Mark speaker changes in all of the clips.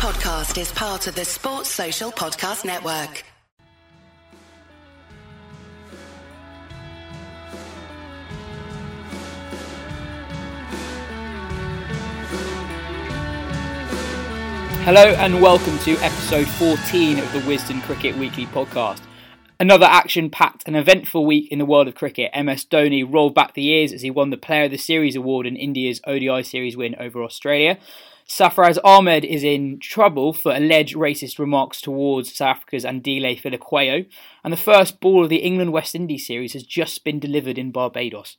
Speaker 1: podcast is part of the Sports Social Podcast Network.
Speaker 2: Hello and welcome to episode 14 of the Wisden Cricket Weekly podcast. Another action packed and eventful week in the world of cricket. MS Dhoni rolled back the years as he won the Player of the Series award in India's ODI series win over Australia. Sarfaraz Ahmed is in trouble for alleged racist remarks towards South Africa's Andile Phehlukwayo. And the first ball of the England West Indies series has just been delivered in Barbados.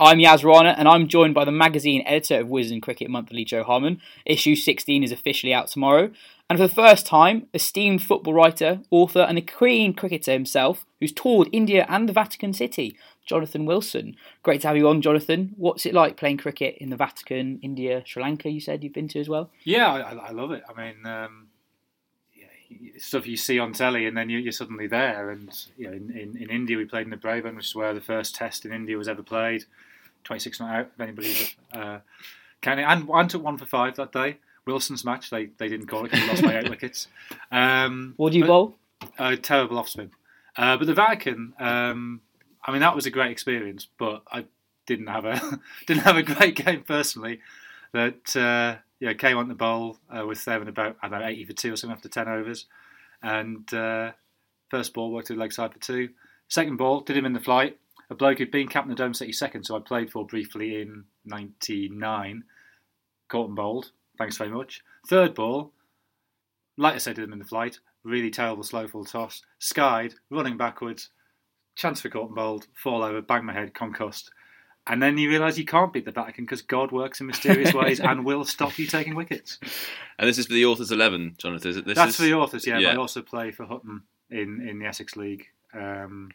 Speaker 2: I'm Yas Rana, and I'm joined by the magazine editor of Wisden Cricket Monthly, Jo Harman. Issue 16 is officially out tomorrow. And for the first time, esteemed football writer, author, and a keen cricketer himself, who's toured India and the Vatican City, Jonathan Wilson. Great to have you on, Jonathan. What's it like playing cricket in the Vatican, India, Sri Lanka? You said you've been to as well.
Speaker 3: Yeah, I, I love it. I mean, um, yeah, stuff you see on telly, and then you, are suddenly there. And you know, in, in, in, India, we played in the Brabourne, which is where the first test in India was ever played. 26 not out, if anybody's uh, counting. And, and took one for five that day. Wilson's match, they, they didn't call it because he lost by eight wickets. Um,
Speaker 2: what do you but, bowl?
Speaker 3: A terrible off spin. Uh, but the Vatican, um, I mean, that was a great experience, but I didn't have a didn't have a great game personally. That uh, yeah, came on the bowl uh, with seven about about eighty for two or something after ten overs, and uh, first ball worked to the leg side for two. Second ball did him in the flight. A bloke who'd been captain of Dome City second, so I played for briefly in '99. Caught and bowled. Thanks very much. Third ball, like I said, did him in the flight. Really terrible slow full toss. Skied, running backwards. Chance for caught and bowled. Fall over, bang my head, concussed. And then you realise you can't beat the Vatican because God works in mysterious ways and will stop you taking wickets.
Speaker 4: And this is for the Authors 11, Jonathan. is it?
Speaker 3: This That's is... for the Authors, yeah, yeah. I also play for Hutton in, in the Essex League. Um,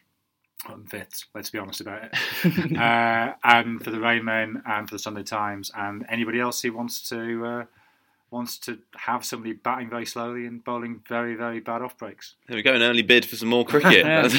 Speaker 3: Hutton fifths, let's be honest about it. uh, and for the Rainmen and for the Sunday Times and anybody else who wants to uh, wants to have somebody batting very slowly and bowling very, very bad off breaks.
Speaker 4: There we go, an early bid for some more cricket.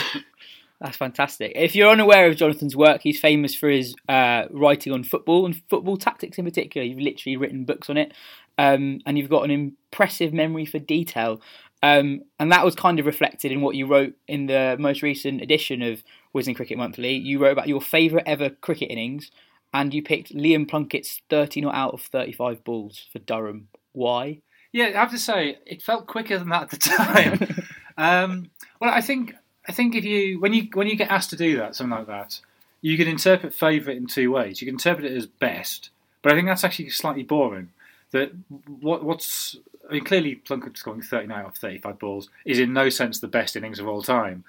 Speaker 2: That's fantastic. If you're unaware of Jonathan's work, he's famous for his uh, writing on football and football tactics in particular. You've literally written books on it, um, and you've got an impressive memory for detail. Um, and that was kind of reflected in what you wrote in the most recent edition of Wisden Cricket Monthly. You wrote about your favourite ever cricket innings, and you picked Liam Plunkett's 30 not out of 35 balls for Durham. Why?
Speaker 3: Yeah, I have to say, it felt quicker than that at the time. um, well, I think I think if you when you when you get asked to do that, something like that, you can interpret favourite in two ways. You can interpret it as best, but I think that's actually slightly boring. That what what's I mean, clearly Plunkett scoring 39 out of 35 balls is in no sense the best innings of all time,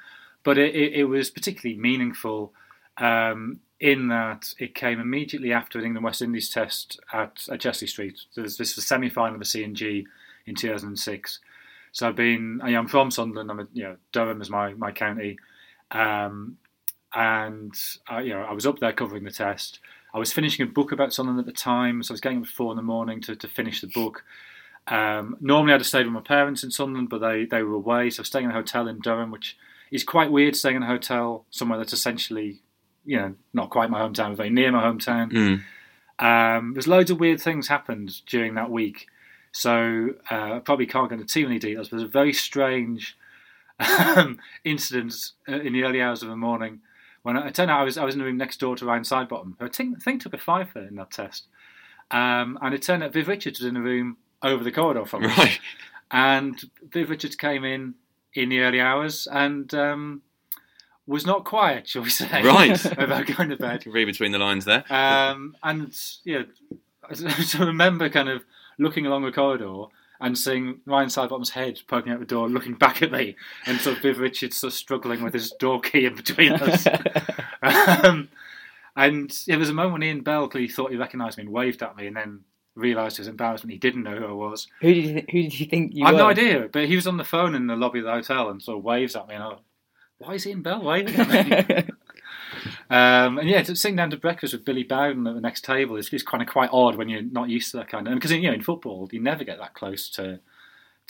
Speaker 3: but it, it, it was particularly meaningful um, in that it came immediately after an England West Indies test at, at Chester-le-Street. This, was the semi final of the C&G in 2006. So I've been, I am from Sunderland. I'm, a, you know, Durham is my my county, um, and I, you know, I was up there covering the test. I was finishing a book about Sunderland at the time, so I was getting up at four in the morning to, to finish the book. Um, normally, I'd have stayed with my parents in Sunderland, but they, they were away, so I was staying in a hotel in Durham, which is quite weird. Staying in a hotel somewhere that's essentially, you know, not quite my hometown, but very near my hometown. Mm. Um, there's loads of weird things happened during that week. So uh, I probably can't go into too many details, but there's a very strange um, incident uh, in the early hours of the morning when I, it turned out I was I was in the room next door to Ryan Sidebottom, who I think, I think took a five in that test. Um, and it turned out Viv Richards was in the room over the corridor from us. Right. And Viv Richards came in in the early hours and um, was not quiet, shall we say?
Speaker 4: Right.
Speaker 3: about going to bed.
Speaker 4: Read between the lines there.
Speaker 3: Um, and yeah, I remember kind of looking along the corridor and seeing Ryan Sidebottom's head poking out the door, looking back at me, and sort of Viv Richards sort of struggling with his door key in between us. um, and yeah, there was a moment when Ian Bell clearly thought he recognised me and waved at me, and then realised his embarrassment he didn't know who I was.
Speaker 2: Who did you, th- who did you think you
Speaker 3: I have
Speaker 2: no
Speaker 3: idea, but he was on the phone in the lobby of the hotel and sort of waves at me, and I, was, why is Ian Bell waving at me? Um, and yeah, sitting down to breakfast with Billy Bowden at the next table is, is kind of quite odd when you're not used to that kind of. Because you know, in football, you never get that close to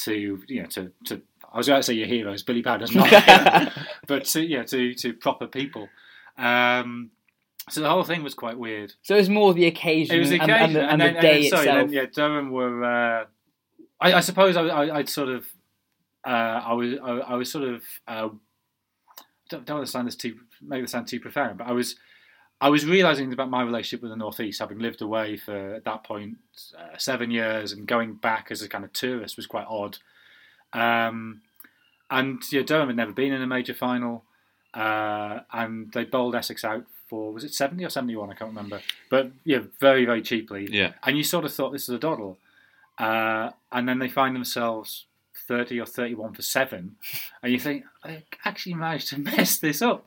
Speaker 3: to you know to to. I was going to say your heroes, Billy Bowden's not, but to, yeah, to to proper people. Um, so the whole thing was quite weird.
Speaker 2: So it was more the occasion,
Speaker 3: it was the occasion.
Speaker 2: and, and, the, and, and then, the, day
Speaker 3: sorry,
Speaker 2: itself.
Speaker 3: Then, yeah, Durham were. Uh, I, I suppose I, I, I'd sort of, uh, I was, I, I was sort of, uh, don't, don't want to sound this too, make this sound too profound, but I was, I was realizing about my relationship with the Northeast, having lived away for at that point uh, seven years, and going back as a kind of tourist was quite odd. Um, and you know, Durham had never been in a major final, uh, and they bowled Essex out for was it seventy or seventy one? I can't remember, but yeah, very very cheaply.
Speaker 4: Yeah.
Speaker 3: And you sort of thought this is a doddle, uh, and then they find themselves thirty or thirty one for seven, and you think they actually managed to mess this up.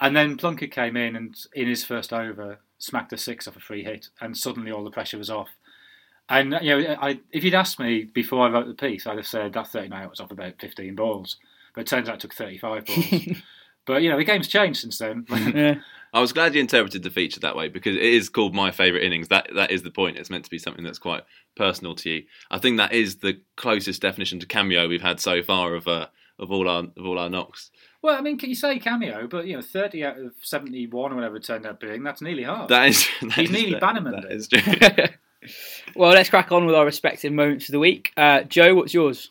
Speaker 3: And then Plunkett came in and in his first over smacked a six off a free hit, and suddenly all the pressure was off. And you know, I, if you'd asked me before I wrote the piece, I'd have said that 39 was off about 15 balls, but it turns out it took 35 balls. but you know, the game's changed since then.
Speaker 2: Yeah.
Speaker 4: I was glad you interpreted the feature that way because it is called my favourite innings. That that is the point. It's meant to be something that's quite personal to you. I think that is the closest definition to cameo we've had so far of uh, of all our of all our knocks.
Speaker 3: well, I mean, can you say cameo? But you know, 30 out of 71 or whatever it turned out being, that's nearly half.
Speaker 4: That is that
Speaker 3: He's
Speaker 4: is
Speaker 3: nearly
Speaker 4: fair.
Speaker 3: Bannerman
Speaker 4: That
Speaker 3: then.
Speaker 4: is true.
Speaker 2: well, let's crack on with our respective moments of the week. Uh, Joe, what's yours?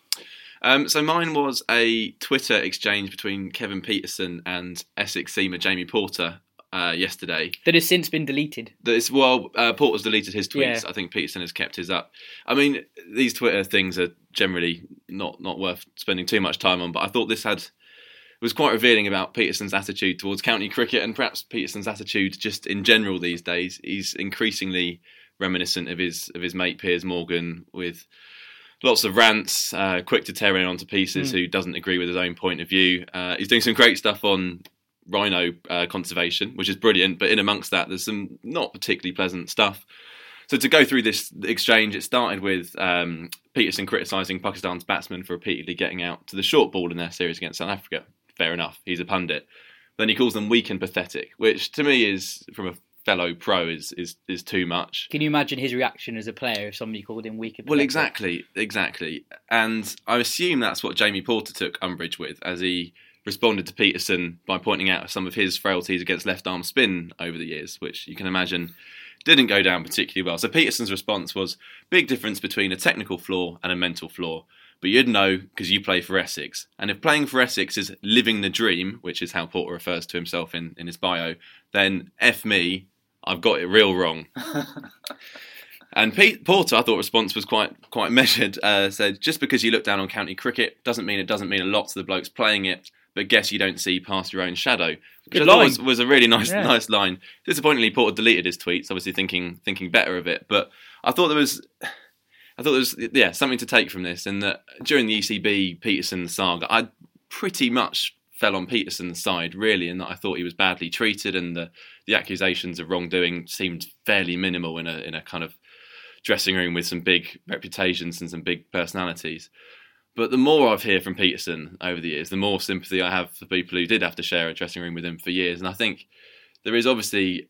Speaker 4: Um, so mine was a Twitter exchange between Kevin Pietersen and Essex seamer Jamie Porter uh, yesterday.
Speaker 2: That has since been deleted.
Speaker 4: That is well, uh, Porter's deleted his tweets.
Speaker 2: Yeah.
Speaker 4: I think Pietersen has kept his up. I mean, these Twitter things are generally not not worth spending too much time on. But I thought this had was quite revealing about Pietersen's attitude towards county cricket and perhaps Pietersen's attitude just in general these days. He's increasingly reminiscent of his of his mate Piers Morgan with lots of rants, uh, quick to tear anyone to pieces who doesn't agree with his own point of view. Uh, he's doing some great stuff on rhino uh, conservation, which is brilliant. But in amongst that, there's some not particularly pleasant stuff. So to go through this exchange, it started with um, Pietersen criticising Pakistan's batsmen for repeatedly getting out to the short ball in their series against South Africa. Fair enough, he's a pundit. Then he calls them weak and pathetic, which to me is, from a fellow pro, is is is too much.
Speaker 2: Can you imagine his reaction as a player if somebody called him weak? and pathetic?
Speaker 4: Well, exactly, exactly. And I assume that's what Jamie Porter took umbrage with as he responded to Pietersen by pointing out some of his frailties against left arm spin over the years, which you can imagine didn't go down particularly well. So Pietersen's response was big difference between a technical flaw and a mental flaw. But you'd know because you play for Essex. And if playing for Essex is living the dream, which is how Porter refers to himself in, in his bio, then F me, I've got it real wrong. And Pete Porter, I thought response was quite quite measured. Uh, said just because you look down on county cricket doesn't mean it doesn't mean a lot to the blokes playing it. But guess you don't see past your own shadow. Which
Speaker 2: Good
Speaker 4: I thought was, was a really nice
Speaker 2: Yeah.
Speaker 4: nice line. Disappointingly, Porter deleted his tweets, obviously thinking thinking better of it. But I thought there was. I thought there was yeah something to take from this, and that during the ECB Pietersen saga, I pretty much fell on Pietersen's side really, in that I thought he was badly treated, and the the accusations of wrongdoing seemed fairly minimal in a in a kind of dressing room with some big reputations and some big personalities. But the more I've heard from Pietersen over the years, the more sympathy I have for people who did have to share a dressing room with him for years. And I think there is obviously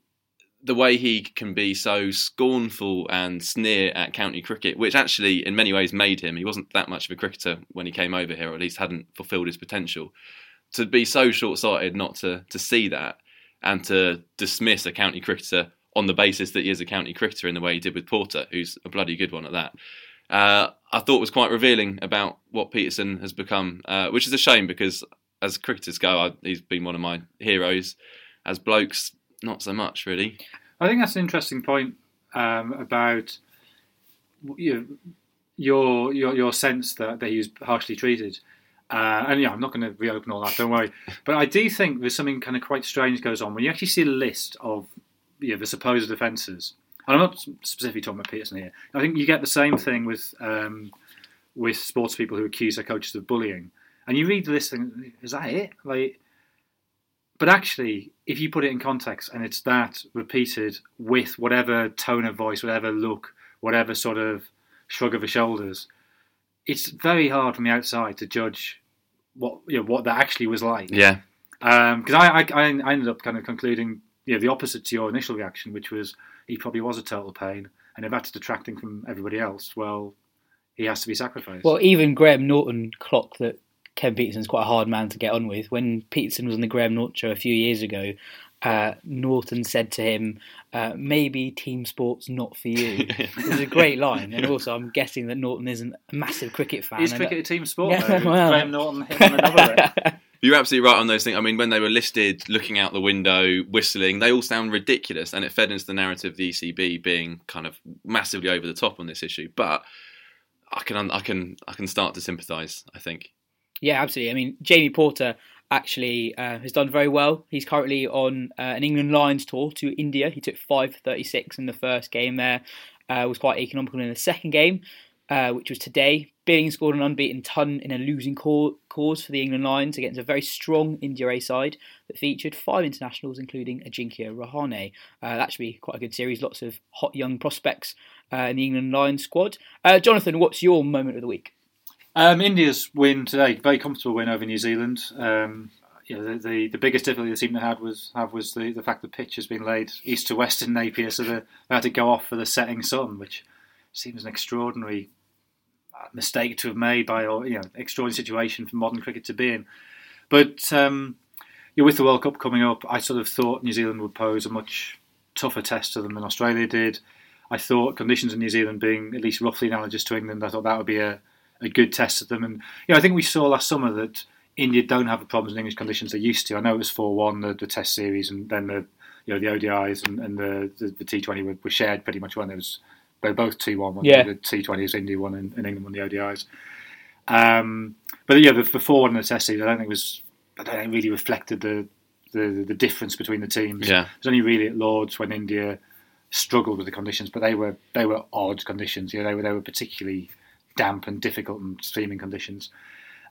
Speaker 4: the way he can be so scornful and sneer at county cricket, which actually in many ways made him. He wasn't that much of a cricketer when he came over here, or at least hadn't fulfilled his potential. To be so short sighted not to, to see that and to dismiss a county cricketer on the basis that he is a county cricketer in the way he did with Porter, who's a bloody good one at that. Uh, I thought was quite revealing about what Pietersen has become, uh, which is a shame because as cricketers go, I, he's been one of my heroes. As blokes, not so much really.
Speaker 3: I think that's an interesting point um, about you know, your your your sense that, that he was harshly treated. Uh, and yeah, I'm not going to reopen all that. Don't worry. But I do think there's something kind of quite strange goes on when you actually see a list of you know, the supposed offences. And I'm not specifically talking about Pietersen here. I think you get the same thing with um, with sports people who accuse their coaches of bullying. And you read this thing, is that it? Like, but actually, if you put it in context and it's that repeated with whatever tone of voice, whatever look, whatever sort of shrug of the shoulders, it's very hard from the outside to judge what you know, what that actually was like.
Speaker 4: Yeah,
Speaker 3: Because I, I I ended up kind of concluding you know the opposite to your initial reaction, which was he probably was a total pain, and if that's detracting from everybody else, well, he has to be sacrificed.
Speaker 2: Well, even Graham Norton clocked that Ken Pietersen's quite a hard man to get on with. When Pietersen was on the Graham Norton show a few years ago, uh, Norton said to him, uh, "Maybe team sports not for you." it was a great line, and also I'm guessing that Norton isn't a massive cricket fan.
Speaker 3: Is
Speaker 2: and
Speaker 3: cricket a team sport?
Speaker 2: Yeah,
Speaker 3: though?
Speaker 2: well.
Speaker 3: Graham Norton hit on another bit.
Speaker 4: You're absolutely right on those things. I mean, when they were listed, looking out the window, whistling, they all sound ridiculous, and it fed into the narrative of the ECB being kind of massively over the top on this issue. But I can, I can, I can start to sympathise. I think.
Speaker 2: Yeah, absolutely. I mean, Jamie Porter actually uh, has done very well. He's currently on uh, an England Lions tour to India. He took five thirty six in the first game there. Uh, was quite economical in the second game, uh, which was today. Billing scored an unbeaten ton in a losing cause for the England Lions against a very strong India A side that featured five internationals, including Ajinkya Rahane. Uh, that should be quite a good series. Lots of hot young prospects uh, in the England Lions squad. Uh, Jonathan, what's your moment of the week?
Speaker 3: Um, India's win today, very comfortable win over New Zealand. Um, you know, the, the the biggest difficulty the team had was have was the, the fact the pitch has been laid east to west in Napier, so they they had to go off for the setting sun, which seems an extraordinary mistake to have made by or you know extraordinary situation for modern cricket to be in. But um, yeah, with the World Cup coming up, I sort of thought New Zealand would pose a much tougher test to them than Australia did. I thought conditions in New Zealand being at least roughly analogous to England, I thought that would be a, a good test of them. And you know, I think we saw last summer that India don't have the problems in English conditions they used to. I know it was four one the, the Test series, and then the you know the ODIs and, and the the, the T Twenty were, were shared pretty much when it was they were both two one.
Speaker 2: Yeah.
Speaker 3: the T Twenty was India one and, and England won the ODIs. Um, but yeah, the, the four one in the Test series, I don't think was I don't think really reflected the the, the difference between the teams.
Speaker 4: Yeah.
Speaker 3: It was only really at Lords when India struggled with the conditions, but they were they were odd conditions. You know, they were they were particularly damp and difficult and streaming conditions.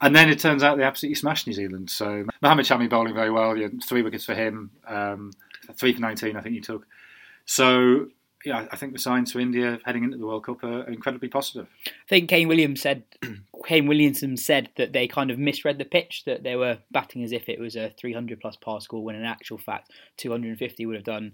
Speaker 3: And then it turns out they absolutely smashed New Zealand. So Mohamed Shami bowling very well. You know, three wickets for him, um, three for nineteen, I think he took. So yeah, I think the signs for India heading into the World Cup are incredibly positive.
Speaker 2: I think Kane Williams said Kane Williamson said that they kind of misread the pitch that they were batting as if it was a 300 plus par score when in actual fact 250 would have done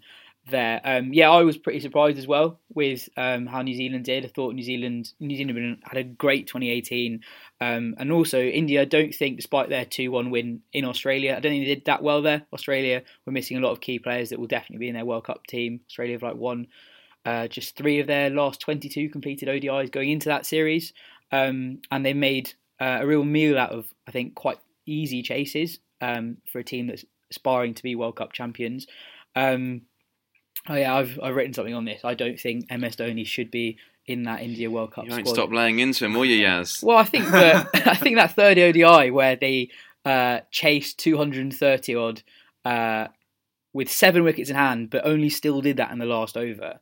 Speaker 2: there. Um, yeah, I was pretty surprised as well with um, how New Zealand did. I thought New Zealand New Zealand had a great 2018, um, and also India. I don't think, despite their 2-1 win in Australia, I don't think they did that well there. Australia were missing a lot of key players that will definitely be in their World Cup team. Australia have like won uh, just three of their last 22 completed ODIs going into that series, um, and they made uh, a real meal out of I think quite easy chases um, for a team that's aspiring to be World Cup champions. Um, oh yeah, I've I've written something on this. I don't think MS Dhoni should be in that India World Cup
Speaker 4: You won't
Speaker 2: squad.
Speaker 4: stop laying into him, will you, Yaz?
Speaker 2: Well, I think that I think that third ODI where they uh, chased 230 odd uh, with seven wickets in hand, but only still did that in the last over.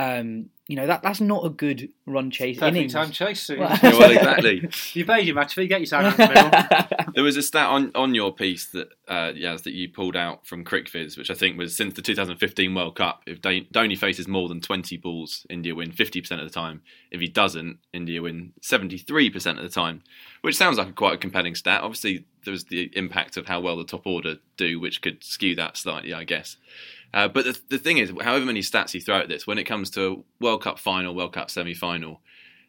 Speaker 2: Um, you know that that's not a good run chase
Speaker 3: Perfect
Speaker 2: innings.
Speaker 3: time chase. Soon.
Speaker 2: Well-
Speaker 4: Yeah, well, exactly.
Speaker 3: you paid your match fee, get your time out in the middle.
Speaker 4: There was a stat on, on your piece that uh, Yaz that you pulled out from CricViz, which I think was since the 2015 World Cup. If Don- Dhoni faces more than 20 balls, India win 50% of the time. If he doesn't, India win 73% of the time, which sounds like a quite a compelling stat. Obviously, there was the impact of how well the top order do, which could skew that slightly, I guess. Uh, but the, the thing is, however many stats you throw at this, when it comes to a World Cup final, World Cup semi final,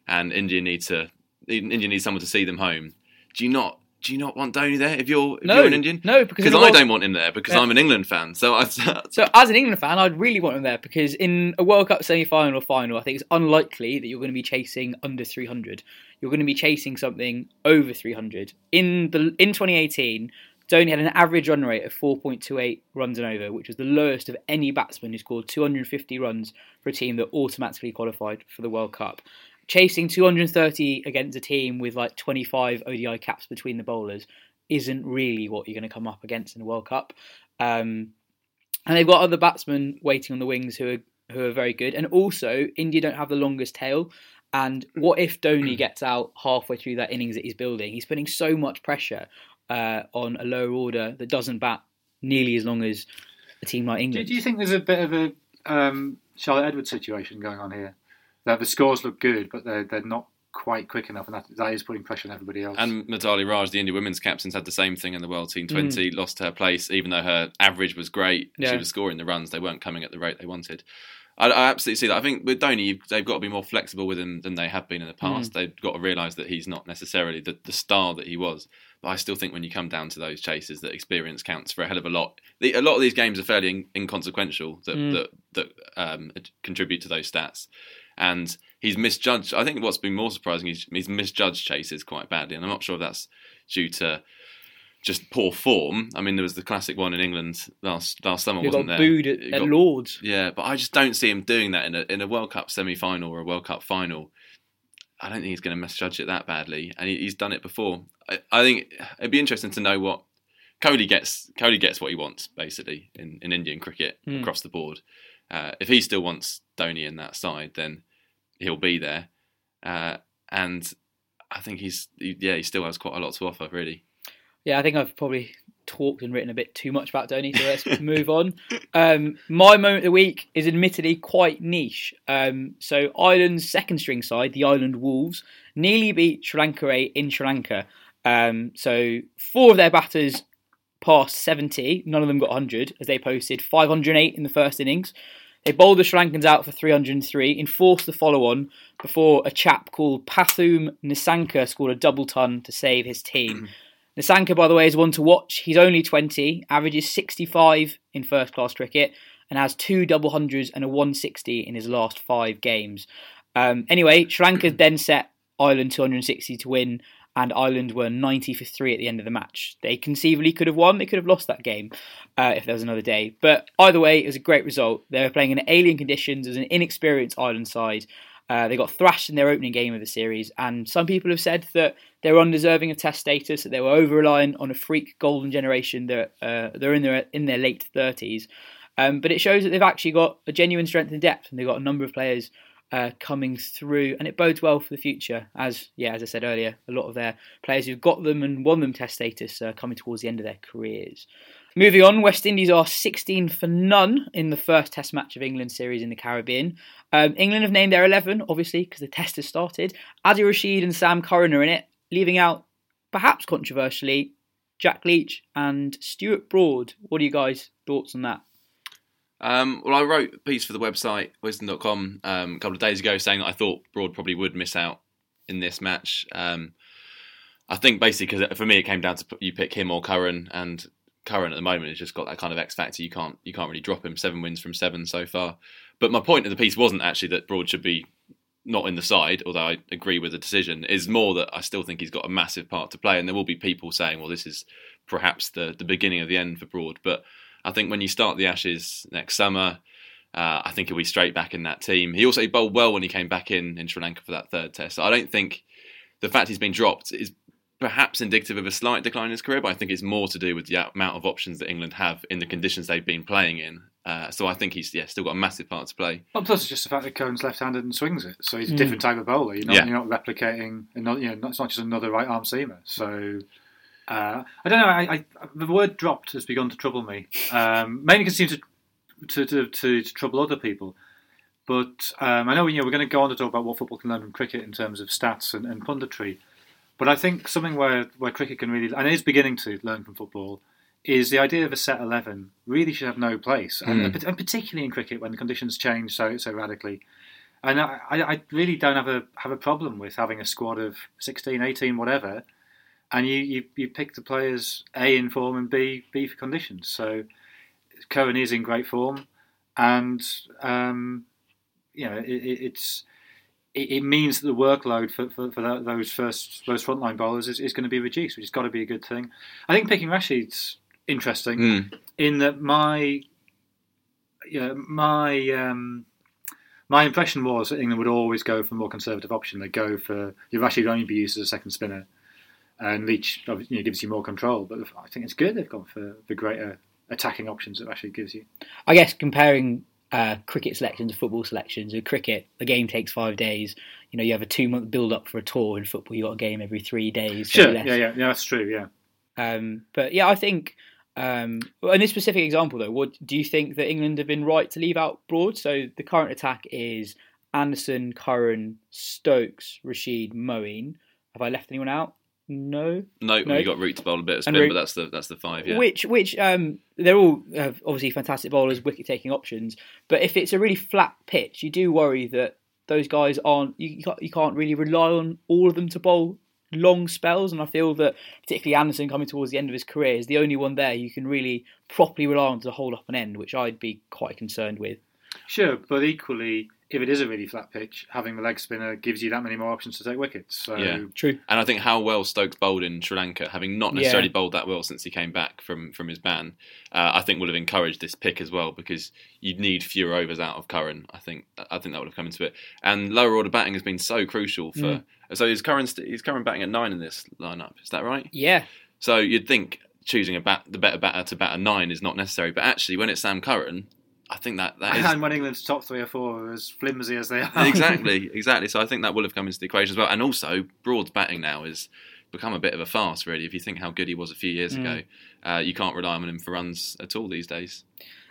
Speaker 4: and India needs to India needs someone to see them home. Do you not? Do you not want Dhoni there if you're if
Speaker 2: No,
Speaker 4: you're an Indian?
Speaker 2: no, because in
Speaker 4: because
Speaker 2: World-
Speaker 4: don't want him there because
Speaker 2: Yeah.
Speaker 4: I'm an England fan. So I,
Speaker 2: So, as an England fan, I'd really want him there because in a World Cup semi-final or final, I think it's unlikely that you're going to be chasing under 300. You're going to be chasing something over 300. In the in 2018, Dhoni had an average run rate of 4.28 runs and over, which was the lowest of any batsman who scored 250 runs for a team that automatically qualified for the World Cup. Chasing 230 against a team with like 25 ODI caps between the bowlers isn't really what you're going to come up against in the World Cup. Um, and they've got other batsmen waiting on the wings who are who are very good. And also, India don't have the longest tail. And what if Dhoni gets out halfway through that innings that he's building? He's putting so much pressure uh, on a lower order that doesn't bat nearly as long as a team like
Speaker 3: Do,
Speaker 2: England.
Speaker 3: do you think there's a bit of a um, Charlotte Edwards situation going on here? That the scores look good, but they're they're not quite quick enough, and that, that is putting pressure on everybody else.
Speaker 4: and Mithali Raj, the India women's captain's had the same thing in the World Team 20. Lost her place, even though her average was great.
Speaker 2: Yeah.
Speaker 4: She was scoring the runs; they weren't coming at the rate they wanted. I, I absolutely see that. I think with Dhoni, they've got to be more flexible with him than they have been in the
Speaker 2: Mm.
Speaker 4: past. They've got to realise that he's not necessarily the, the star that he was. But I still think when you come down to those chases, that experience counts for a hell of a lot. The, a lot of these games are fairly in, inconsequential that
Speaker 2: Mm.
Speaker 4: that that um, contribute to those stats. And he's misjudged. I think what's been more surprising is he's misjudged chases quite badly, and I'm not sure if that's due to just poor form. I mean, there was the classic one in England last last summer,
Speaker 2: He
Speaker 4: wasn't
Speaker 2: got
Speaker 4: there?
Speaker 2: booed at,
Speaker 4: He
Speaker 2: at Lords.
Speaker 4: yeah, but I just don't see him doing that in a in a World Cup semi final or a World Cup final. I don't think he's going to misjudge it that badly, and he, he's done it before. I, I think it'd be interesting to know what Kohli gets. Kohli gets what he wants basically in, in Indian cricket
Speaker 2: Hmm.
Speaker 4: across the board. Uh, if he still wants Dhoni in that side, then he'll be there. Uh, and I think he's he- yeah he still has quite a lot to offer really.
Speaker 2: Yeah, I think I've probably talked and written a bit too much about Dhoni, so let's move on. Um, my moment of the week is admittedly quite niche. Um, so Ireland's second string side, the Ireland Wolves, nearly beat Sri Lanka in Sri Lanka. Um, so four of their batters passed 70, none of them got 100, as they posted 508 in the first innings. They bowled the Sri Lankans out for 303, enforced the follow on before a chap called Pathum Nisanka scored a double ton to save his team. Nisanka, by the way, is one to watch. He's only 20, averages 65 in first class cricket, and has two double hundreds and a 160 in his last five games. Um, anyway, Sri Lanka then set Ireland 260 to win, and Ireland were 90 for three at the end of the match. They conceivably could have won, they could have lost that game uh, if there was another day. But either way, it was a great result. They were playing in alien conditions as an inexperienced Ireland side. Uh, they got thrashed in their opening game of the series, and some people have said that they were undeserving of Test status, that they were over reliant on a freak golden generation. That uh, they're in their in their late thirties, um, but it shows that they've actually got a genuine strength and depth, and they've got a number of players uh, coming through, and it bodes well for the future. As yeah, as I said earlier, a lot of their players who've got them and won them Test status uh, coming towards the end of their careers. Moving on, West Indies are 16 for none in the first Test match of England series in the Caribbean. Um, England have named their 11, obviously, because the Test has started. Adil Rashid and Sam Curran are in it, leaving out, perhaps controversially, Jack Leach and Stuart Broad. What are you guys' thoughts on that?
Speaker 4: Um, well, I wrote a piece for the website wisden.com um, a couple of days ago saying that I thought Broad probably would miss out in this match. Um, I think basically because for me it came down to you pick him or Curran, and Curran at the moment has just got that kind of X factor. You can't you can't really drop him. Seven wins from seven so far. But my point of the piece wasn't actually that Broad should be not in the side, although I agree with the decision. Is more that I still think he's got a massive part to play, and there will be people saying, "Well, this is perhaps the the beginning of the end for Broad." But I think when you start the Ashes next summer, uh, I think he'll be straight back in that team. He also bowled well when he came back in in Sri Lanka for that third test. So I don't think the fact he's been dropped is perhaps indicative of a slight decline in his career, but I think it's more to do with the amount of options that England have in the conditions they've been playing in. Uh, so I think he's yeah still got a massive part to play.
Speaker 3: Well, plus it's just the fact that Curran's left-handed and swings it, so he's a
Speaker 2: Mm.
Speaker 3: different type of bowler. You're not,
Speaker 4: Yeah.
Speaker 3: you're not replicating, another, you know, it's not just another right-arm seamer. So uh, I don't know. I, I, the word "dropped" has begun to trouble me, um, mainly because it seems to to, to, to, to trouble other people. But um, I know you know, we're going to go on to talk about what football can learn from cricket in terms of stats and, and punditry. But I think something where, where cricket can really, and is beginning to learn from football, is the idea of a set 11 really should have no place. And,
Speaker 4: Mm.
Speaker 3: and particularly in cricket when the conditions change so so radically. And I, I really don't have a have a problem with having a squad of 16, 18, whatever, and you, you, you pick the players A in form and B B for conditions. So Curran is in great form, and um, you know it, it's it, it means that the workload for, for, for that, those first those frontline bowlers is, is going to be reduced, which has got to be a good thing. I think picking Rashid's interesting
Speaker 4: Mm.
Speaker 3: in that my you know, my um, my impression was that England would always go for a more conservative option. They go for your Rashid would only be used as a second spinner, and Leach you know, gives you more control. But I think it's good they've gone for the greater attacking options that Rashid gives you.
Speaker 2: I guess comparing uh, cricket selections football selections, in cricket, the game takes five days. You know, you have a two month build up for a tour. In football, you got a game every three days.
Speaker 3: Sure,
Speaker 2: less.
Speaker 3: yeah, yeah, yeah, that's true. Yeah,
Speaker 2: Um, but yeah, I think um, in this specific example, though, what do you think that England have been right to leave out Broad? So the current attack is Anderson, Curran, Stokes, Rashid, Moeen. Have I left anyone out? No,
Speaker 4: No,
Speaker 2: No.
Speaker 4: you got Root to bowl a bit of
Speaker 2: And
Speaker 4: spin,
Speaker 2: Root-
Speaker 4: but that's the that's the five. Yeah.
Speaker 2: which which um they're all uh, obviously fantastic bowlers, wicket taking options. But if it's a really flat pitch, you do worry that those guys aren't you you can't, you can't really rely on all of them to bowl long spells. And I feel that particularly Anderson coming towards the end of his career is the only one there you can really properly rely on to hold up an end, which I'd be quite concerned with.
Speaker 3: Sure, but equally, if it is a really flat pitch, having the leg spinner gives you that many more options to take wickets. So
Speaker 4: Yeah.
Speaker 2: True.
Speaker 4: And I think how well Stokes bowled in Sri Lanka, having not necessarily bowled that well since he came back from, from his ban, uh, I think would have encouraged this pick as well because you'd need fewer overs out of Curran. I think I think that would have come into it. And lower order batting has been so crucial for. So is Curran he's is Curran batting at nine in this lineup? Is that right?
Speaker 2: Yeah.
Speaker 4: So you'd think choosing a bat the better batter to bat a nine is not necessary, but actually when it's Sam Curran, I think that that is
Speaker 3: and when England's top three or four are as flimsy as they are,
Speaker 4: exactly, exactly. So I think that will have come into the equation as well. And also, Broad's batting now has become a bit of a farce, really. If you think how good he was a few years ago, uh, you can't rely on him for runs at all these days.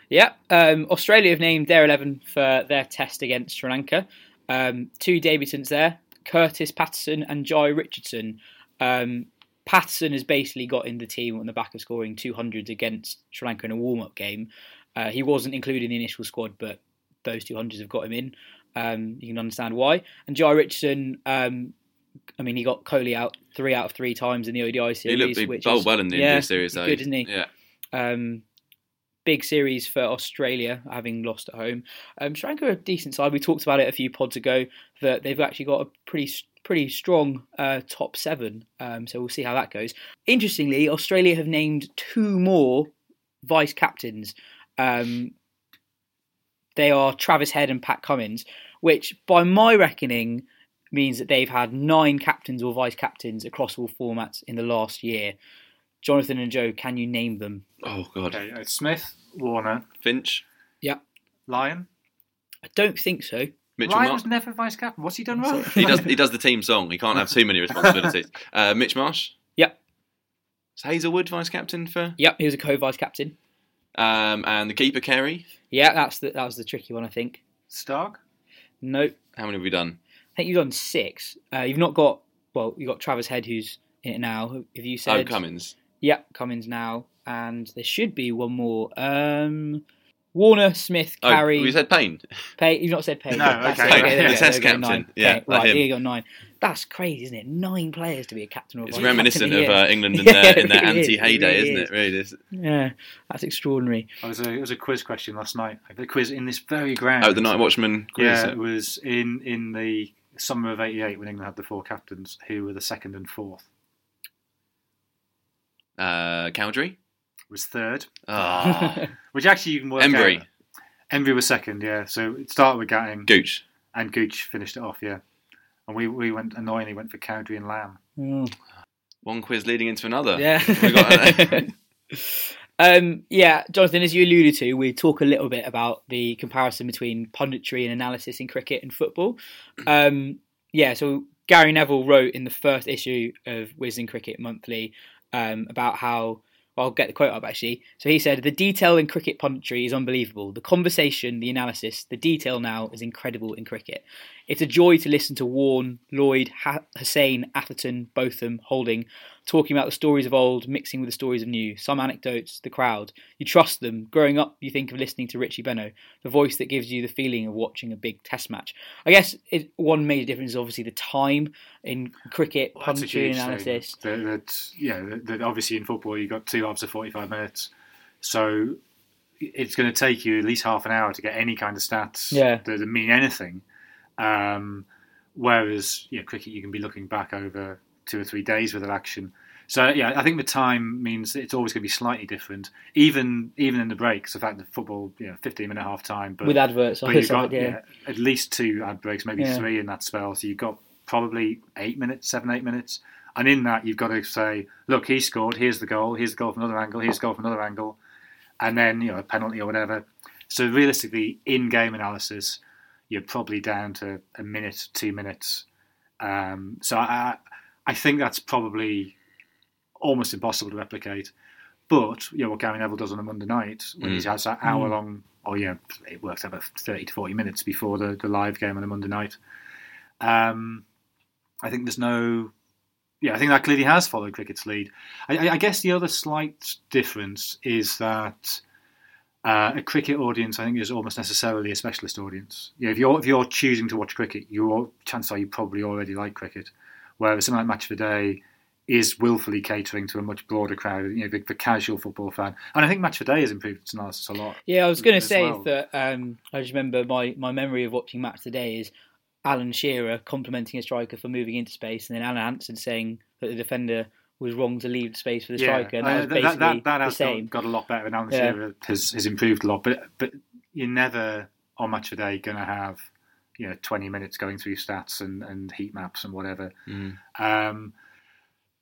Speaker 2: Yeah, um, Australia have named their 11 for their test against Sri Lanka. Um, two debutants there, Curtis Patterson and Jai Richardson. Um, Patterson has basically got in the team on the back of scoring 200s against Sri Lanka in a warm up game. Uh, he wasn't included in the initial squad, but those 200s have got him in. Um, you can understand why. And Jai Richardson, um, I mean, he got Kohli out three out of three times in the ODI
Speaker 4: He
Speaker 2: series.
Speaker 4: looked he
Speaker 2: which
Speaker 4: bowled
Speaker 2: is-
Speaker 4: well in the
Speaker 2: yeah,
Speaker 4: India series, though.
Speaker 2: Good, isn't he?
Speaker 4: Yeah.
Speaker 2: Um, big series for Australia, having lost at home. Um, Sri Lanka are a decent side. We talked about it a few pods ago that they've actually got a pretty pretty strong uh, top seven. Um, so we'll see how that goes. Interestingly, Australia have named two more vice captains. Um, they are Travis Head and Pat Cummins, which by my reckoning means that they've had nine captains or vice captains across all formats in the last year. Jonathan and Joe, can you name them?
Speaker 4: Oh God,
Speaker 3: okay, it's Smith, Warner,
Speaker 4: Finch, Yeah.
Speaker 3: Lyon.
Speaker 2: I don't think so.
Speaker 4: Mitchell
Speaker 3: Lyon
Speaker 4: Marsh.
Speaker 3: was never vice captain. What's he done wrong?
Speaker 4: He does he does the team song. He can't have too many responsibilities. Uh, Mitch Marsh.
Speaker 2: Yep.
Speaker 4: Is Hazlewood vice captain for?
Speaker 2: Yep, he was a co-vice captain.
Speaker 4: Um, and the keeper Carey.
Speaker 2: Yeah, that's the, that was the tricky one, I think.
Speaker 3: Stark.
Speaker 2: Nope.
Speaker 4: How many have we done?
Speaker 2: I think you've done six. Uh, you've not got well, you've got Travis Head who's in it now. Have you said?
Speaker 4: Oh, Cummins.
Speaker 2: Yeah, Cummins now, and there should be one more. Um, Warner, Smith,
Speaker 4: Oh,
Speaker 2: Carey,
Speaker 4: we said Paine.
Speaker 2: Pay. You've not said Pay.
Speaker 3: No,
Speaker 2: That's
Speaker 3: okay.
Speaker 2: it. there we
Speaker 4: The
Speaker 2: go,
Speaker 4: test
Speaker 2: there
Speaker 4: captain.
Speaker 2: nine.
Speaker 4: Yeah,
Speaker 2: Okay, right.
Speaker 4: him.
Speaker 2: Here you got nine. That's crazy, isn't it? Nine players to be a captain or
Speaker 4: It's
Speaker 2: vice
Speaker 4: reminiscent
Speaker 2: a
Speaker 4: of
Speaker 2: year.
Speaker 4: uh, England in
Speaker 2: Yeah,
Speaker 4: their, in their
Speaker 2: really is,
Speaker 4: anti
Speaker 2: it
Speaker 4: heyday,
Speaker 2: really
Speaker 4: isn't
Speaker 2: is.
Speaker 4: it? Really, is.
Speaker 2: Yeah, that's extraordinary.
Speaker 3: I was a, it was a quiz question last night. The quiz in this very ground.
Speaker 4: Oh, the Night Watchman quiz.
Speaker 3: Yeah, it was in in the summer of '88 when England had the four captains, who were the second and fourth.
Speaker 4: Uh, Cowdrey.
Speaker 3: Was third,
Speaker 4: Oh,
Speaker 3: which actually you can work
Speaker 4: Emburey.
Speaker 3: out. Emburey was second, yeah. So it started with Gatting,
Speaker 4: Gooch.
Speaker 3: and Gooch finished it off, yeah. And we, we went annoyingly went for Cowdrey and Lamb.
Speaker 2: Mm.
Speaker 4: One quiz leading into another.
Speaker 2: Yeah.
Speaker 4: We
Speaker 2: um, yeah, Jonathan, as you alluded to, we talk a little bit about the comparison between punditry and analysis in cricket and football. Um, yeah, so Gary Neville wrote in the first issue of Wisden Cricket Monthly um, about how. Well, I'll get the quote up actually. So he said, The detail in cricket punditry is unbelievable. The conversation, the analysis, the detail now is incredible in cricket. It's a joy to listen to Warne, Lloyd, ha- Hussain, Atherton, Botham, Holding talking about the stories of old, mixing with the stories of new, some anecdotes, the crowd. You trust them. Growing up, you think of listening to Richie Benaud, the voice that gives you the feeling of watching a big test match. I guess it, one major difference is obviously the time in cricket,
Speaker 3: Well,
Speaker 2: punditry analysis.
Speaker 3: That, that yeah, that, obviously in football you've got two halves of forty-five minutes, so it's going to take you at least half an hour to get any kind of stats
Speaker 2: Yeah.
Speaker 3: that mean anything. Um, whereas yeah, cricket you can be looking back over two or three days with an action. So yeah, I think the time means it's always going to be slightly different, even even in the breaks. The fact that football, you know, fifteen minute half time, but
Speaker 2: With adverts
Speaker 3: but you've got
Speaker 2: yeah.
Speaker 3: at least two ad breaks, maybe
Speaker 2: Yeah.
Speaker 3: three in that spell. So you've got probably eight minutes, seven, eight minutes. And in that, you've got to say, look, he scored. Here's the goal. Here's the goal from another angle. Here's the goal from another angle. And then, you know, a penalty or whatever. So realistically, in game analysis, you're probably down to a minute, two minutes. Um, so I, I think that's probably almost impossible to replicate. But, you know, what Gary Neville does on a Monday night, when he has that hour long, or, yeah, it works out about 30 to 40 minutes before the, the live game on a Monday night. Um, I think there's no yeah, I think that clearly has followed cricket's lead. I, I guess the other slight difference is that uh, a cricket audience, I think, is almost necessarily a specialist audience. You know, if you're if you're choosing to watch cricket, you chances are you probably already like cricket. Whereas something like Match of the Day is willfully catering to a much broader crowd, you know, the, the, casual football fan. And I think Match of the Day has improved its analysis a lot.
Speaker 2: Yeah, I was going to say well. that um, I just remember my, my memory of watching Match of the Day is Alan Shearer complimenting a striker for moving into space, and then Alan Hansen saying that the defender was wrong to leave space for the
Speaker 3: yeah,
Speaker 2: striker. And that, was basically
Speaker 3: that, that, that
Speaker 2: has
Speaker 3: got, got, a lot better, and Alan yeah. Shearer has, has improved a lot. But but you're never on Match of the Day going to have you know 20 minutes going through stats and, and heat maps and whatever.
Speaker 4: Mm.
Speaker 3: Um,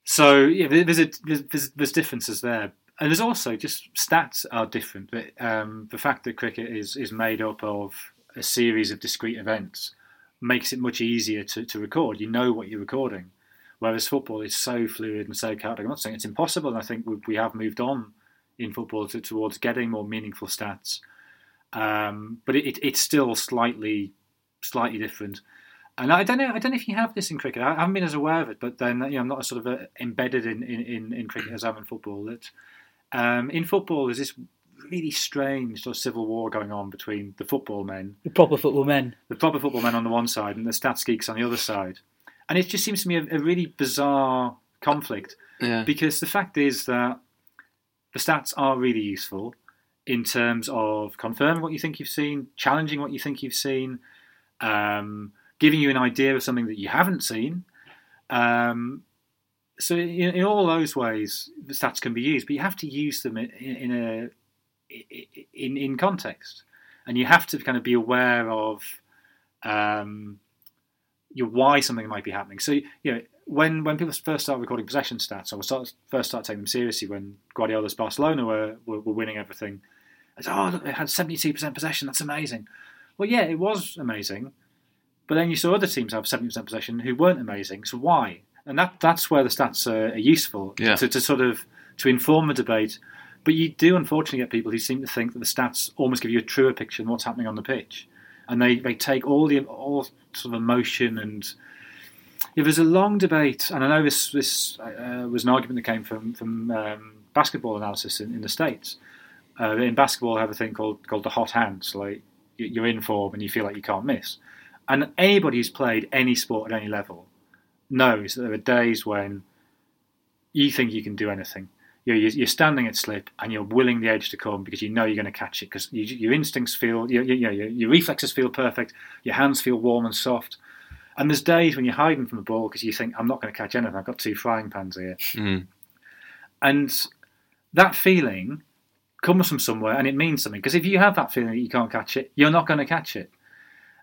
Speaker 3: so yeah, there's, a, there's, there's differences there, and there's also just stats are different. Um, the fact that cricket is is made up of a series of discrete events makes it much easier to, to record. You know what you're recording, whereas football is so fluid and so chaotic. I'm not saying it's impossible, and I think we, we have moved on in football to, towards getting more meaningful stats, um, but it, it, it's still slightly slightly different. And I don't know. I don't know if you have this in cricket. I haven't been as aware of it, but then you know, I'm not as sort of embedded in, in, in, cricket as I'm in football. That um, in football there's this really strange sort of civil war going on between the football men,
Speaker 2: the proper football men,
Speaker 3: the proper football men on the one side, and the stats geeks on the other side. And it just seems to me a, a really bizarre conflict
Speaker 4: yeah.
Speaker 3: because the fact is that the stats are really useful in terms of confirming what you think you've seen, challenging what you think you've seen. Um, giving you an idea of something that you haven't seen. Um, so in, in, all those ways, the stats can be used, but you have to use them in, in a in in context, and you have to kind of be aware of um, your why something might be happening. So you know when when people first start recording possession stats, or start, first start taking them seriously, when Guardiola's Barcelona were, were, were winning everything, it's oh look, they had seventy two percent possession. That's amazing. Well, yeah, it was amazing, but then you saw other teams have 70% possession who weren't amazing. So why? And that that's where the stats are, are useful
Speaker 4: yeah.
Speaker 3: to, to sort of to inform the debate. But you do unfortunately get people who seem to think that the stats almost give you a truer picture than what's happening on the pitch, and they, they take all the all sort of emotion and yeah, there's a long debate, and I know this this uh, was an argument that came from from um, basketball analysis in, in the states. Uh, in basketball, I have a thing called called the hot hands. Like you're in form and you feel like you can't miss. And anybody who's played any sport at any level knows that there are days when you think you can do anything. You're, you're standing at slip and you're willing the edge to come because you know you're going to catch it because you, your instincts feel, your, your, your reflexes feel perfect, your hands feel warm and soft. And there's days when you're hiding from the ball because you think, I'm not going to catch anything. I've got two frying pans here.
Speaker 4: Mm.
Speaker 3: And that feeling comes from somewhere and it means something. Because if you have that feeling that you can't catch it, you're not going to catch it.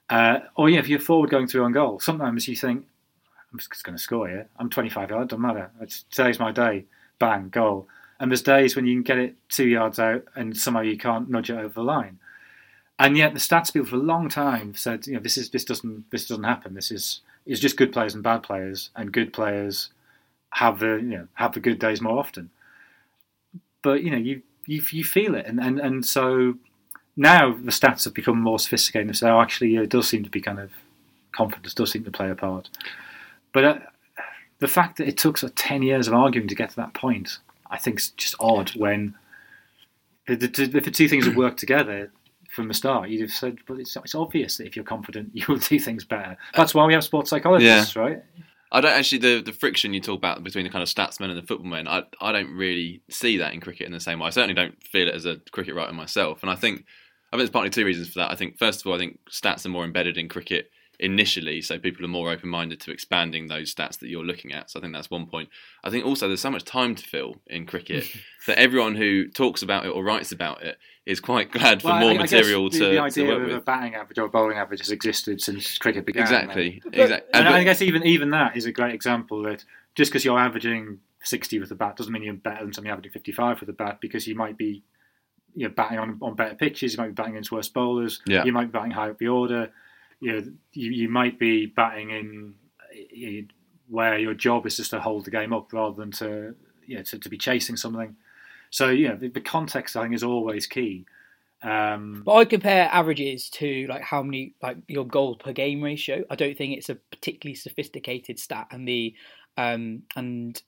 Speaker 3: Uh, or yeah, if you're forward going through on goal, sometimes you think, I'm just going to score here. I'm 25 yards, doesn't matter. It's, today's my day. Bang, goal. And there's days when you can get it two yards out and somehow you can't nudge it over the line. And yet the stats people for a long time said, you know, this is this doesn't this doesn't happen. This is is just good players and bad players, and good players have the you know have the good days more often. But you know you you, you feel it, and, and and so now the stats have become more sophisticated so actually it does seem to be kind of confidence does seem to play a part. But uh, the fact that it took sort of 10 years of arguing to get to that point, I think is just odd when the, the, the, the two things have worked together from the start. You'd have said, well, it's, it's obvious that if you're confident, you will do things better. That's why we have sports psychologists, yeah. right?
Speaker 4: I don't actually the the friction you talk about between the kind of statsmen and the footballmen. I I don't really see that in cricket in the same way. I certainly don't feel it as a cricket writer myself, and I think I think there's partly two reasons for that. I think first of all, I think stats are more embedded in cricket initially, so people are more open minded to expanding those stats that you're looking at. So I think that's one point. I think also there's so much time to fill in cricket that everyone who talks about it or writes about it is quite glad for
Speaker 3: well,
Speaker 4: more
Speaker 3: I,
Speaker 4: material
Speaker 3: I
Speaker 4: to,
Speaker 3: the idea
Speaker 4: to
Speaker 3: of
Speaker 4: with.
Speaker 3: a batting average or a bowling average has existed since cricket began.
Speaker 4: Exactly, exactly.
Speaker 3: And,
Speaker 4: but,
Speaker 3: I guess even even that is a great example that just because you're averaging 60 with the bat doesn't mean you're better than somebody averaging 55 with the bat because you might be you know, batting on, on better pitches, you might be batting against worse bowlers,
Speaker 4: yeah.
Speaker 3: you might be batting high up the order, you know, you, you might be batting in you where your job is just to hold the game up rather than to you know, to, to be chasing something. So yeah, the, the context I think is always key. Um,
Speaker 2: but I compare averages to like how many like your goals per game ratio. I don't think it's a particularly sophisticated stat, and the um, and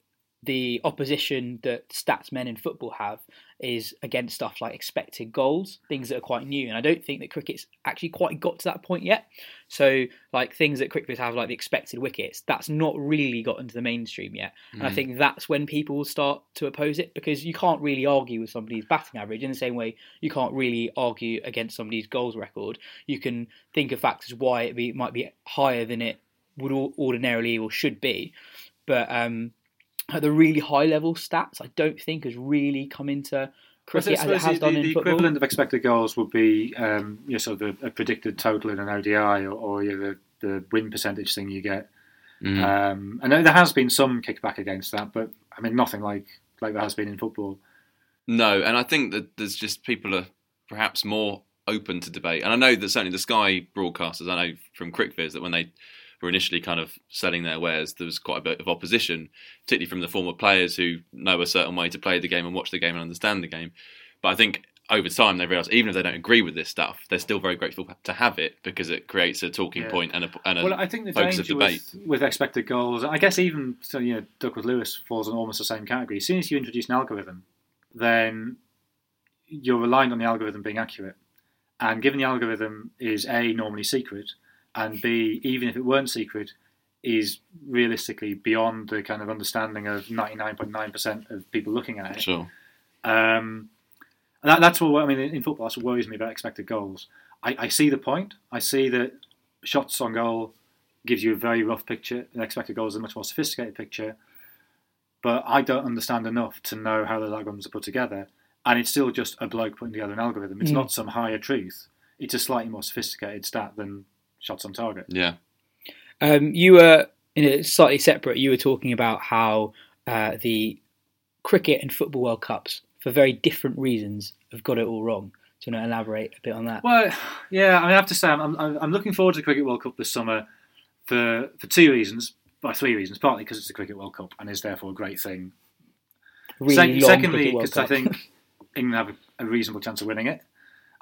Speaker 2: the opposition that stats men in football have is against stuff like expected goals, things that are quite new. And I don't think that cricket's actually quite got to that point yet. So, like things that cricketers have, like the expected wickets, that's not really got into the mainstream yet. And I think that's when people will start to oppose it because you can't really argue with somebody's batting average in the same way you can't really argue against somebody's goals record. You can think of factors why it be, might be higher than it would ordinarily or should be. But um, at the really high level stats, I don't think has really come into cricket as it has
Speaker 3: the,
Speaker 2: done
Speaker 3: the
Speaker 2: in football.
Speaker 3: equivalent of expected goals would be um, you know, sort of a, a predicted total in an ODI or, or you know, the, the win percentage thing you get.
Speaker 4: Mm.
Speaker 3: Um, and there has been some kickback against that, but I mean nothing like like there has been in football.
Speaker 4: No, and I think that there's just people are perhaps more open to debate. And I know that certainly the Sky broadcasters, I know from CricViz that when they were initially kind of selling their wares, there was quite a bit of opposition, particularly from the former players who know a certain way to play the game and watch the game and understand the game. But I think over time they realise even if they don't agree with this stuff, they're still very grateful to have it because it creates a talking
Speaker 3: Yeah.
Speaker 4: point and a, and a
Speaker 3: Well, I think the
Speaker 4: focus of debate.
Speaker 3: with, with expected goals, I guess even so, you know, Duckworth Lewis falls in almost the same category. As soon as you introduce an algorithm, then you're relying on the algorithm being accurate. And given the algorithm is A, normally secret, and B, even if it weren't secret, is realistically beyond the kind of understanding of 99.9% of people looking at it.
Speaker 4: Sure.
Speaker 3: Um, that, that's what I mean in football. That's what worries me about expected goals. I, I see the point. I see that shots on goal gives you a very rough picture, and expected goals is a much more sophisticated picture. But I don't understand enough to know how those algorithms are put together, and it's still just a bloke putting together an algorithm. It's
Speaker 2: Mm.
Speaker 3: not some higher truth. It's a slightly more sophisticated stat than shots on target.
Speaker 4: Yeah.
Speaker 2: Um, you were in a slightly separate. You were talking about how uh, the cricket and football World Cups, for very different reasons, have got it all wrong. Do you want to elaborate a bit on that?
Speaker 3: Well, yeah, I, mean, I have to say, I'm, I'm, I'm looking forward to the Cricket World Cup this summer for for two reasons, by three reasons. Partly because it's the Cricket World Cup and is therefore a great thing.
Speaker 2: Really
Speaker 3: Sec-
Speaker 2: long
Speaker 3: secondly, because I think England have a, a reasonable chance of winning it.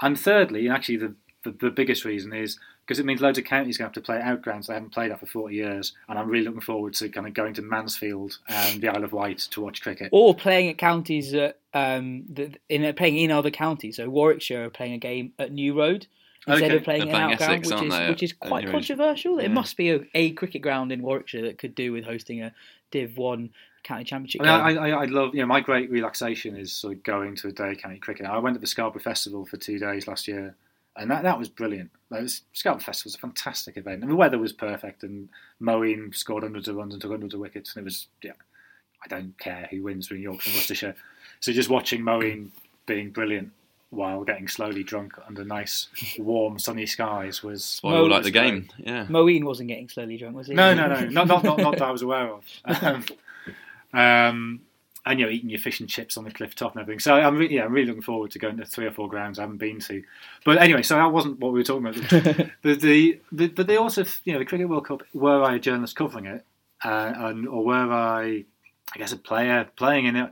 Speaker 3: And thirdly, actually the, the, the biggest reason is because it means loads of counties are going to have to play at outgrounds they haven't played at for 40 years. And I'm really looking forward to kind of going to Mansfield and the Isle of Wight to watch cricket.
Speaker 2: or playing at counties that, um, that in playing in other counties. So Warwickshire are playing a game at New Road instead
Speaker 3: Okay.
Speaker 2: of playing
Speaker 4: They're
Speaker 2: in
Speaker 4: playing
Speaker 2: outground,
Speaker 4: Essex,
Speaker 2: which is which is quite
Speaker 4: New Road?
Speaker 2: controversial. It must be a, a cricket ground in Warwickshire that could do with hosting a Div One county championship
Speaker 3: I, mean,
Speaker 2: game.
Speaker 3: I, I, I love, you know, my great relaxation is sort of going to a day of county cricket. I went to the Scarborough Festival for two days last year, and that, that was brilliant. Like, it was, Scarborough Festival was a fantastic event, and the weather was perfect. And Moeen scored hundreds of runs and took hundreds of wickets, and it was, yeah, I don't care who wins between Yorkshire and Worcestershire. So just watching Moeen being brilliant while getting slowly drunk under nice, warm, sunny skies was.
Speaker 4: Why we all like the game. Yeah.
Speaker 2: Moeen wasn't getting slowly drunk, was he?
Speaker 3: No, no, no, not not not, not that I was aware of. Um, um, and you know, eating your fish and chips on the cliff top and everything. So I'm really, yeah, I'm really looking forward to going to three or four grounds I haven't been to. But anyway, so that wasn't what we were talking about. the, the, the but they also, you know, the Cricket World Cup. Were I a journalist covering it, uh, and or were I, I guess, a player playing in it,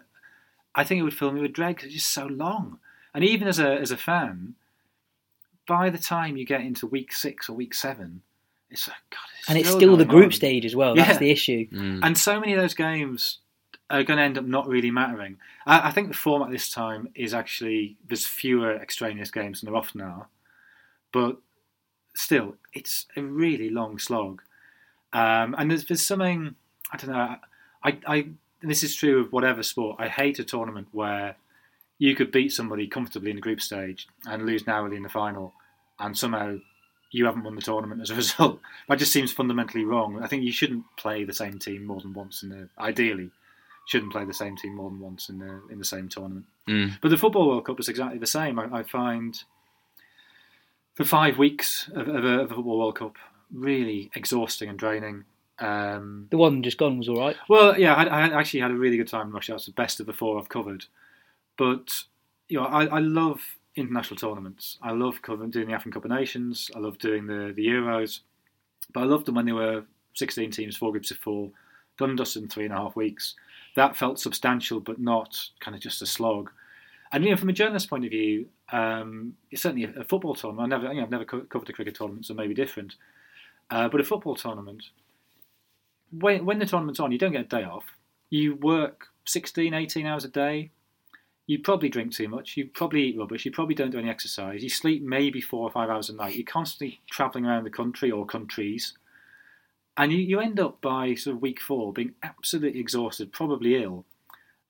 Speaker 3: I think it would fill me with dread because it's just so long. And even as a as a fan, by the time you get into week six or week seven, it's like God. It's
Speaker 2: and it's
Speaker 3: still
Speaker 2: still the group
Speaker 3: on.
Speaker 2: stage as well.
Speaker 3: Yeah.
Speaker 2: That's the issue.
Speaker 4: Mm.
Speaker 3: And so many of those games are going to end up not really mattering. I, I think the format this time is actually there's fewer extraneous games than there often are, but still, it's a really long slog. Um, and there's, there's something I don't know. I, I this is true of whatever sport. I hate a tournament where you could beat somebody comfortably in the group stage and lose narrowly in the final, and somehow you haven't won the tournament as a result. That just seems fundamentally wrong. I think you shouldn't play the same team more than once in the ideally shouldn't play the same team more than once in the in the same tournament.
Speaker 4: Mm.
Speaker 3: But the football World Cup is exactly the same. I, I find for five weeks of, of, a, of a football World Cup really exhausting and draining. Um,
Speaker 2: The one just gone was all right.
Speaker 3: well, yeah, I, I actually had a really good time in Russia. It's the best of the four I've covered. But you know, I, I love international tournaments. I love covering doing the African Cup of Nations. I love doing the the Euros. But I loved them when they were 16 teams, four groups of four, done and dusted in three and a half weeks. That felt substantial, but not kind of just a slog. And you know, from a journalist point of view, um, it's certainly a, a football tournament. I never, you know, I've never co- covered a cricket tournament, so maybe different. Uh, but a football tournament, when when the tournament's on, you don't get a day off. You work 16, 18 hours a day. You probably drink too much. You probably eat rubbish. You probably don't do any exercise. You sleep maybe four or five hours a night. You're constantly travelling around the country or countries. And you, you end up by sort of week four being absolutely exhausted, probably ill.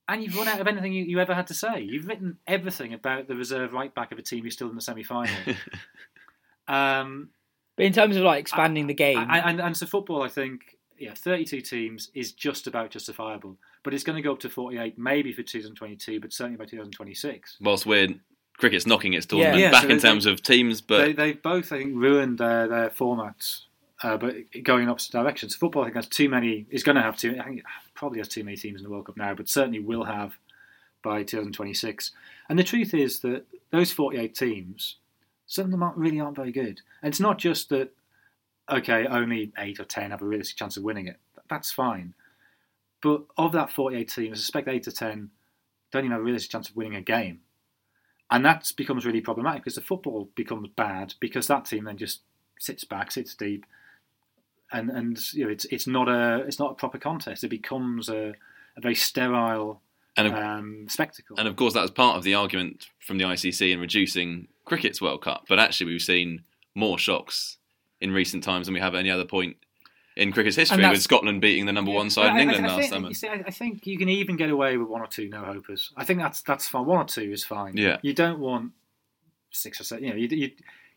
Speaker 3: And you've run out of anything you, you ever had to say. You've written everything about the reserve right back of a team who's still in the semi final. um,
Speaker 2: But in terms of like expanding the game,
Speaker 3: and, and, and so football, I think, yeah, 32 teams is just about justifiable. But it's going to go up to 48, maybe for 2022, but certainly by 2026.
Speaker 4: Whilst we're cricket's knocking its tournament
Speaker 3: Yeah,
Speaker 4: back
Speaker 3: so
Speaker 4: in
Speaker 3: they-
Speaker 4: terms of teams, but
Speaker 3: they, they've both, I think, ruined their, their formats, uh, but going in opposite directions. Football, I think, has too many, is going to have too, I think, probably has too many teams in the World Cup now, but certainly will have by 2026. And the truth is that those 48 teams, some of them aren't, really aren't very good. And it's not just that, okay, only 8 or 10 have a realistic chance of winning it. That's fine. But of that 48 teams, I suspect 8 to 10 don't even have a realistic chance of winning a game. And that becomes really problematic because the football becomes bad because that team then just sits back, sits deep, and and you know it's it's not a it's not a proper contest. It becomes a, a very sterile
Speaker 4: and of,
Speaker 3: um, spectacle.
Speaker 4: and of course that was part of the argument from the ICC in reducing cricket's World Cup. But actually, we've seen more shocks in recent times than we have at any other point in cricket's history, with Scotland beating the number one side
Speaker 3: But
Speaker 4: in
Speaker 3: I-
Speaker 4: England
Speaker 3: I, I
Speaker 4: last
Speaker 3: think,
Speaker 4: summer.
Speaker 3: You see, I, I think you can even get away with one or two no hopers. I think that's that's fine. One or two is fine.
Speaker 4: Yeah.
Speaker 3: You don't want six or seven. You know, you, you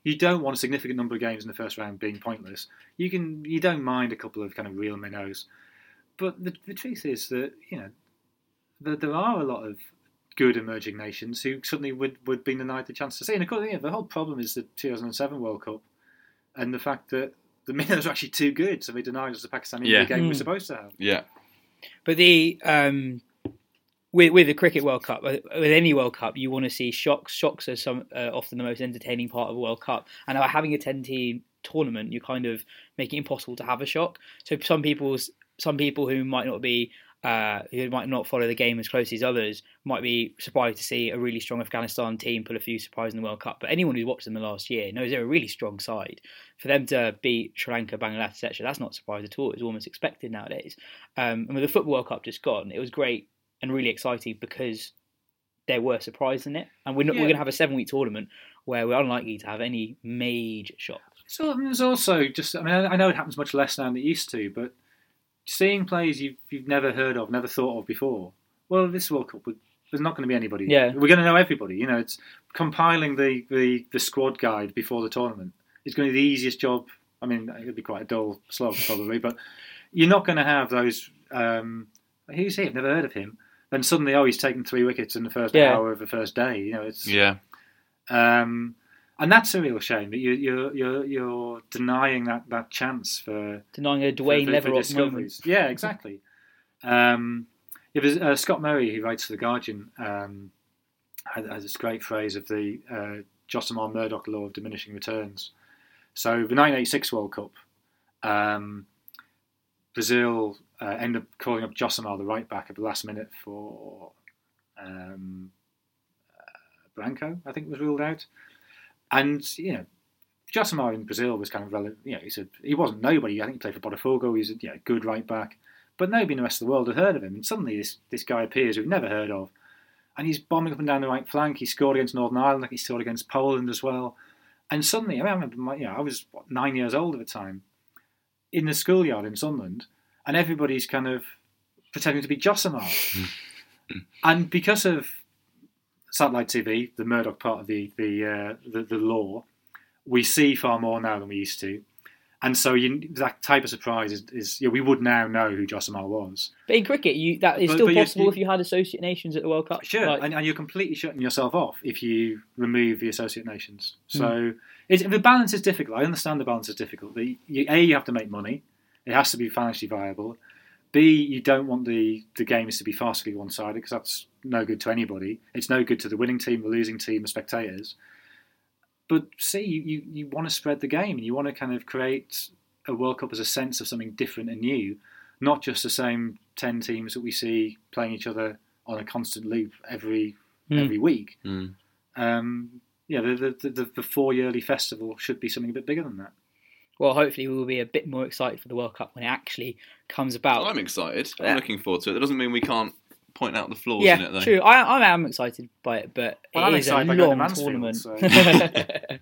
Speaker 3: you don't want a significant number of games in the first round being pointless. You can you don't mind a couple of kind of real minnows, but the, the truth is that you know there, there are a lot of good emerging nations who suddenly would would be denied the chance to see. And of course, you know, the whole problem is the 2007 World Cup and the fact that the minnows are actually too good, so they denied us the Pakistan India
Speaker 4: Yeah.
Speaker 3: game we were
Speaker 2: Mm.
Speaker 3: supposed to have.
Speaker 4: yeah,
Speaker 2: But the um, with with the cricket World Cup, uh, with any World Cup, you want to see shocks. Shocks are some uh, often the most entertaining part of a World Cup. And by having a ten team tournament, you kind of make it impossible to have a shock. So some people's some people who might not be uh, who might not follow the game as closely as others might be surprised to see a really strong Afghanistan team pull a few surprises in the World Cup. But anyone who's watched them the last year knows they're a really strong side. For them to beat Sri Lanka, Bangladesh, etc., that's not a surprise at all. It's almost expected nowadays. Um, and with the Football World Cup just gone, it was great and really exciting because there were surprises in it. And we're, not, we're going to have a seven week tournament where we're unlikely to have any major shocks.
Speaker 3: So there's also just I mean I know it happens much less now than it used to, but seeing players you've you've never heard of, never thought of before. Well, this World Cup, there's not going to be anybody.
Speaker 2: Yeah.
Speaker 3: we're going to know everybody. You know, it's compiling the, the, the squad guide before the tournament. It's going to be the easiest job. I mean, it'll be quite a dull slog probably, but you're not going to have those. Um, who's he? I've never heard of him. Then suddenly, oh, he's taken three wickets in the first
Speaker 2: Yeah.
Speaker 3: hour of the first day. You know, it's
Speaker 4: yeah,
Speaker 3: um, and that's a real shame that you, you're you're you're denying that, that chance for
Speaker 2: Denying a Dwayne
Speaker 3: for, for
Speaker 2: Leverock moment.
Speaker 3: discoveries. Yeah, exactly. Um, it was uh, Scott Murray who writes for the Guardian um, has, has this great phrase of the uh, Josimar Murdoch law of diminishing returns. So the 1986 World Cup, um, Brazil uh, ended up calling up Josimar, the right back, at the last minute for um, uh, Branco, I think was ruled out. And, you know, Josimar in Brazil was kind of relevant. You know, he's a, he wasn't nobody. I think he played for Botafogo. He's a you know, good right back. But nobody in the rest of the world had heard of him. And suddenly this, this guy appears who we've never heard of. And he's bombing up and down the right flank. He scored against Northern Ireland. He scored against Poland as well. And suddenly, I, mean, I remember, my, you know, I was what, nine years old at the time, in the schoolyard in Sunderland, and everybody's kind of pretending to be Josimar. and because of satellite TV, the Murdoch part of the the, uh, the the law, we see far more now than we used to. And so you, that type of surprise is, is you know, we would now know who Josimar was.
Speaker 2: But in cricket, you that is
Speaker 3: But-
Speaker 2: still
Speaker 3: but
Speaker 2: possible
Speaker 3: you-
Speaker 2: if you had associate nations at the World Cup.
Speaker 3: Sure,
Speaker 2: Like-
Speaker 3: and, and you're completely shutting yourself off if you remove the associate nations. So it's, the balance is difficult. I understand the balance is difficult. The, you, a, you have to make money. It has to be financially viable. B, you don't want the, the games to be farcically one sided because that's no good to anybody. It's no good to the winning team, the losing team, the spectators. But C, you, you, you want to spread the game and you want to kind of create a World Cup as a sense of something different and new, not just the same 10 teams that we see playing each other on a constant loop every
Speaker 2: Mm.
Speaker 3: every week.
Speaker 4: Mm.
Speaker 3: Um, yeah, the, the, the, the four yearly festival should be something a bit bigger than that.
Speaker 2: Well, hopefully we will be a bit more excited for the World Cup when it actually comes about.
Speaker 4: I'm excited.
Speaker 2: Yeah.
Speaker 4: I'm looking forward to it. That doesn't mean we can't point out the flaws
Speaker 2: yeah,
Speaker 4: in it, though.
Speaker 2: true. I, I am excited by it, but
Speaker 3: Well,
Speaker 2: it
Speaker 3: I'm
Speaker 2: is a
Speaker 3: excited by going to
Speaker 2: long
Speaker 3: Mansfield,
Speaker 2: tournament.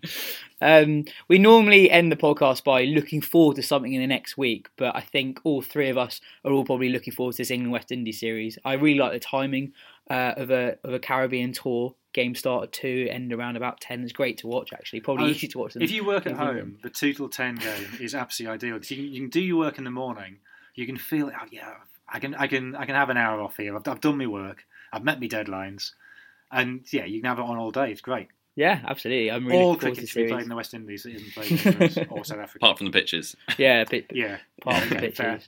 Speaker 2: um, we normally end the podcast by looking forward to something in the next week, but I think all three of us are all probably looking forward to this England West Indies series. I really like the timing uh, of a of a Caribbean tour. Game start at two, end around about ten. It's great to watch. Actually, probably
Speaker 3: Oh,
Speaker 2: easy to watch. Them
Speaker 3: If you work at home, the two till ten game is absolutely ideal. You, can- you can do your work in the morning. You can feel, oh yeah, I can, I can, I can have an hour off here. I've, I've done my work. I've met my deadlines, and yeah, you can have it on all day. It's great.
Speaker 2: Yeah, absolutely. I'm really
Speaker 3: all
Speaker 2: looking forward
Speaker 3: cricket
Speaker 2: the
Speaker 3: should be played in the West Indies that isn't played in England or South Africa.
Speaker 4: Apart from the pitches.
Speaker 2: Yeah, a bit,
Speaker 3: Yeah,
Speaker 2: Apart from the
Speaker 3: Okay,
Speaker 2: pitches.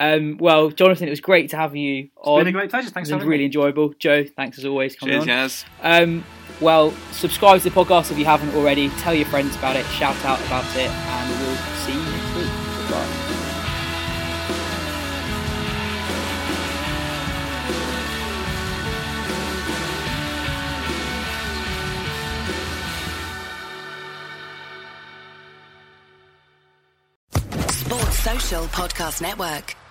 Speaker 2: Um, well, Jonathan, it was great to have you on.
Speaker 3: It's been a great pleasure. Thanks
Speaker 2: It
Speaker 3: for
Speaker 2: was really
Speaker 3: me.
Speaker 2: enjoyable. Jo, thanks as always. Coming
Speaker 4: Cheers,
Speaker 2: on.
Speaker 4: Yas.
Speaker 2: Um, well, subscribe to the podcast if you haven't already. Tell your friends about it. Shout out about it, and
Speaker 1: Podcast Network.